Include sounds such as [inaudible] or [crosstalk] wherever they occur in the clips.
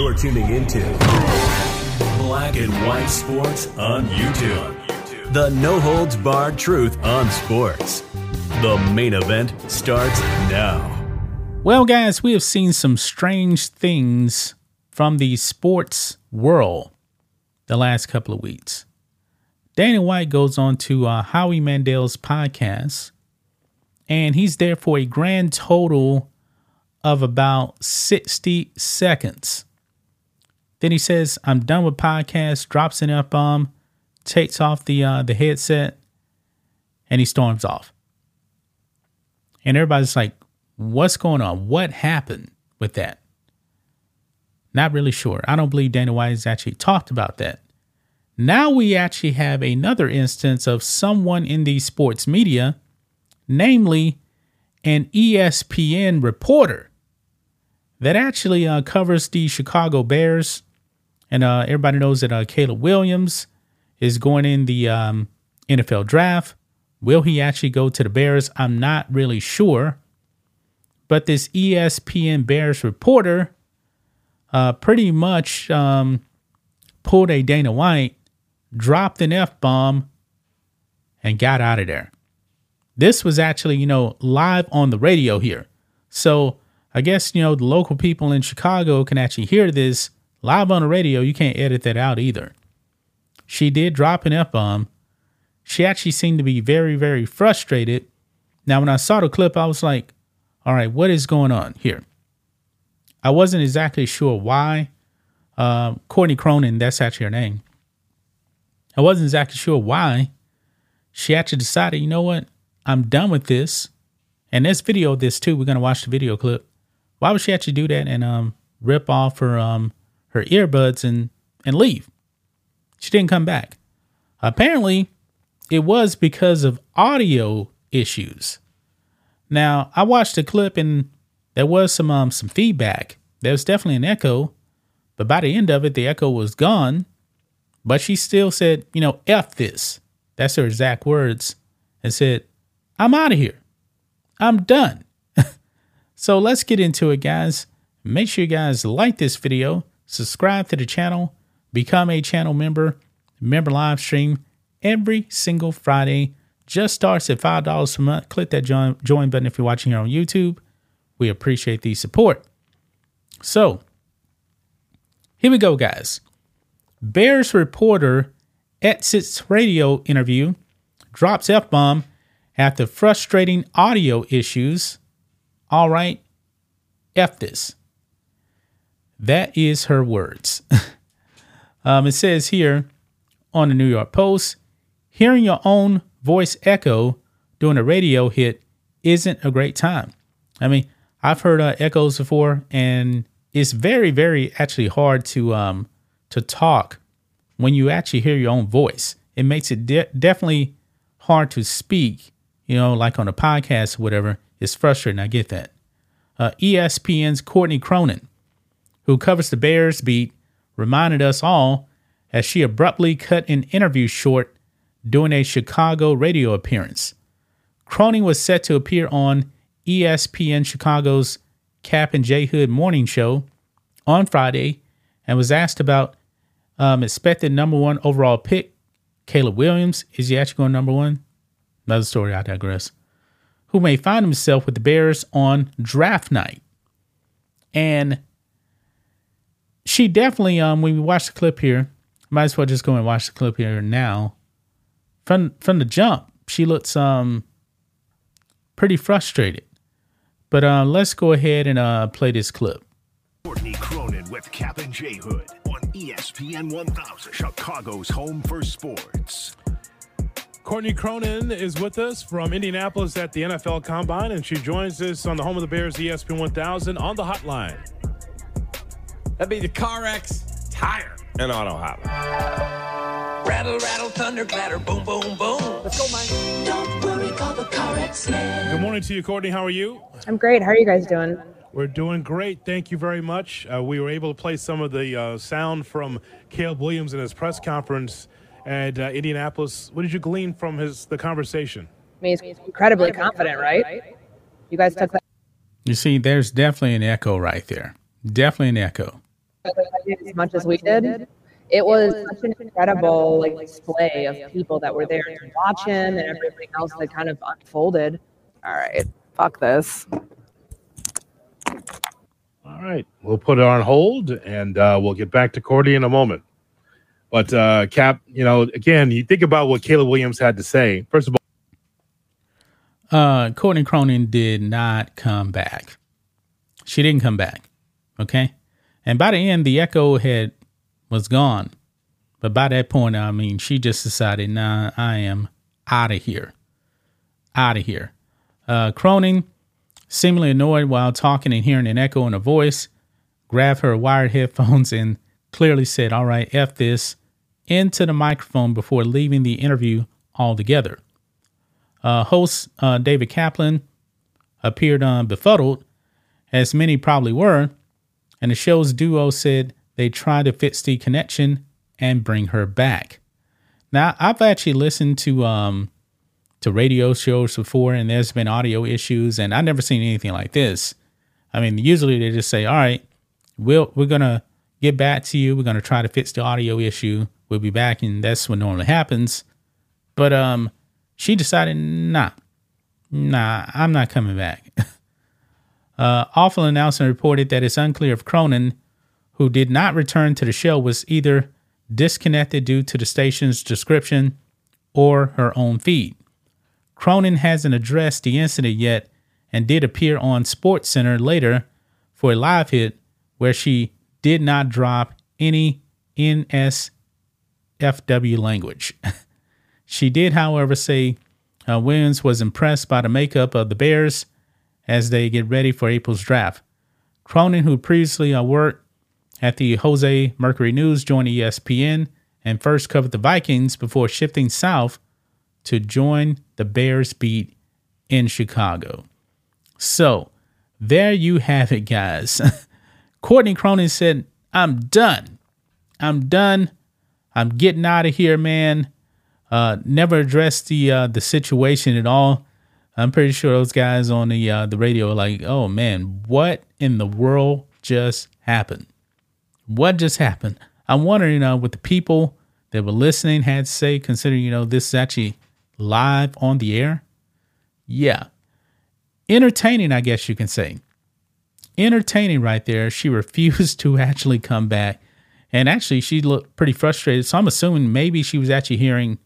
You're tuning into Black and White Sports on YouTube. The no holds barred truth on sports. The main event starts now. Well, guys, we have seen some strange things from the sports world the last couple of weeks. Dana White goes on to uh, Howie Mandel's podcast, and he's there for a grand total of about 60 seconds. Then he says, I'm done with podcast, drops an F bomb, takes off the uh, the headset, and he storms off. And everybody's like, what's going on? What happened with that? Not really sure. I don't believe Dana White has actually talked about that. Now we actually have another instance of someone in the sports media, namely an ESPN reporter that actually uh, covers the Chicago Bears. And uh, everybody knows that uh, Caleb Williams is going in the um, NFL draft. Will he actually go to the Bears? I'm not really sure. But this ESPN Bears reporter uh, pretty much um, pulled a Dana White, dropped an F bomb, and got out of there. This was actually, you know, live on the radio here. So I guess, you know, the local people in Chicago can actually hear this live on the radio. You can't edit that out either. She did drop an F bomb. She actually seemed to be very, very frustrated. Now, when I saw the clip, I was like, all right, what is going on here? I wasn't exactly sure why. Uh, Courtney Cronin, that's actually her name. I wasn't exactly sure why she actually decided, you know what, I'm done with this. And this video this too. We're gonna watch the video clip. Why would she actually do that and um, rip off her um, her earbuds and and leave? She didn't come back. Apparently, it was because of audio issues. Now, I watched the clip and there was some um, some feedback. There was definitely an echo, but by the end of it, the echo was gone. But she still said, you know, F this. That's her exact words. And said, I'm out of here. I'm done. [laughs] so let's get into it, guys. Make sure you guys like this video, subscribe to the channel, become a channel member, member live stream every single Friday. Just starts at $5 per month. Click that join, join button if you're watching here on YouTube. We appreciate the support. So, here we go, guys. Bears reporter exits radio interview, drops F bomb after frustrating audio issues. All right, F this. That is her words. [laughs] um, it says here on the New York Post hearing your own voice echo during a radio hit isn't a great time. I mean, I've heard uh, echoes before, and it's very, very actually hard to um to talk when you actually hear your own voice. It makes it de- definitely hard to speak. You know, like on a podcast or whatever. It's frustrating. I get that. Uh, ESPN's Courtney Cronin, who covers the Bears beat, reminded us all as she abruptly cut an interview short during a Chicago radio appearance. Cronin was set to appear on ESPN Chicago's Kap and J Hood morning show on Friday and was asked about um, expected number one overall pick, Caleb Williams. Is he actually going number one? Another story, I digress. Who may find himself with the Bears on draft night. And she definitely, um, when we watch the clip here, might as well just go and watch the clip here now. From from the jump, she looks um pretty frustrated. But uh, let's go ahead and uh, play this clip. Courtney Cronin with Kap and J Hood on ESPN 1000, Chicago's home for sports. Courtney Cronin is with us from Indianapolis at the NFL Combine, and she joins us on the home of the Bears, ESPN 1000, on the hotline. That'd be the CarX Tire and Auto Hotline. Rattle, rattle, thunder, clatter, boom, boom, boom. Let's go, Mike. Don't worry, call the CarX man. Good morning to you, Courtney. How are you? I'm great. How are you guys doing? We're doing great. Thank you very much. Uh, we were able to play some of the uh, sound from Caleb Williams in his press conference at uh, Indianapolis. What did you glean from his the conversation? I mean, he's incredibly confident, right? You guys took that. You see, there's definitely an echo right there. Definitely an echo. As much as we did. It was such an incredible like display of people that were there to watch him and everything else that kind of unfolded. All right, fuck this. All right, we'll put it on hold, and uh, we'll get back to Cordy in a moment. But uh, Kap, you know, again, you think about what Caleb Williams had to say. First of all, uh, Courtney Cronin did not come back. She didn't come back. Okay, and by the end, the echo had was gone. But by that point, I mean, she just decided, nah, I am out of here. Out of here. Uh, Cronin, seemingly annoyed while talking and hearing an echo in her voice, grabbed her wired headphones and clearly said, All right, F this, into the microphone before leaving the interview altogether. Uh, host uh, David Kaplan appeared uh, befuddled, as many probably were, and the show's duo said they tried to fix the connection and bring her back. Now, I've actually listened to um, to radio shows before, and there's been audio issues, and I've never seen anything like this. I mean, usually they just say, "All right, we'll we're gonna get back to you. We're gonna try to fix the audio issue. We'll be back," and that's what normally happens. But um, she decided, nah, nah, I'm not coming back. [laughs] uh, awful announcement reported that it's unclear if Cronin, who did not return to the show, was either disconnected due to the station's description or her own feed. Cronin hasn't addressed the incident yet and did appear on SportsCenter later for a live hit where she did not drop any NSFW language. [laughs] she did, however, say uh, Williams was impressed by the makeup of the Bears as they get ready for April's draft. Cronin, who previously uh, worked at the Jose Mercury News, joined ESPN and first covered the Vikings before shifting south to join the Bears beat in Chicago. So there you have it, guys. [laughs] Courtney Cronin said, I'm done. I'm done. I'm getting out of here, man. Uh, never addressed the uh, the situation at all. I'm pretty sure those guys on the uh, the radio are like, "Oh man, what in the world just happened? What just happened?" I'm wondering, know, what the people that were listening had to say, considering you know this is actually live on the air. Yeah. Entertaining, I guess you can say. Entertaining right there. She [laughs] refused to actually come back. And actually, she looked pretty frustrated. So I'm assuming maybe she was actually hearing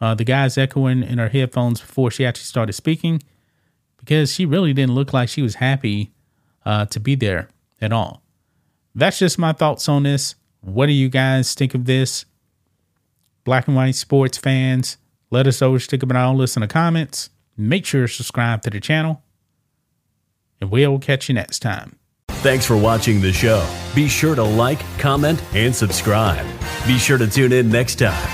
uh, the guys echoing in her headphones before she actually started speaking because she really didn't look like she was happy uh, to be there at all. That's just my thoughts on this. What do you guys think of this? Black and white sports fans, let us know stick about all this in the comments. Make sure to subscribe to the channel. And we'll catch you next time. Thanks for watching the show. Be sure to like, comment, and subscribe. Be sure to tune in next time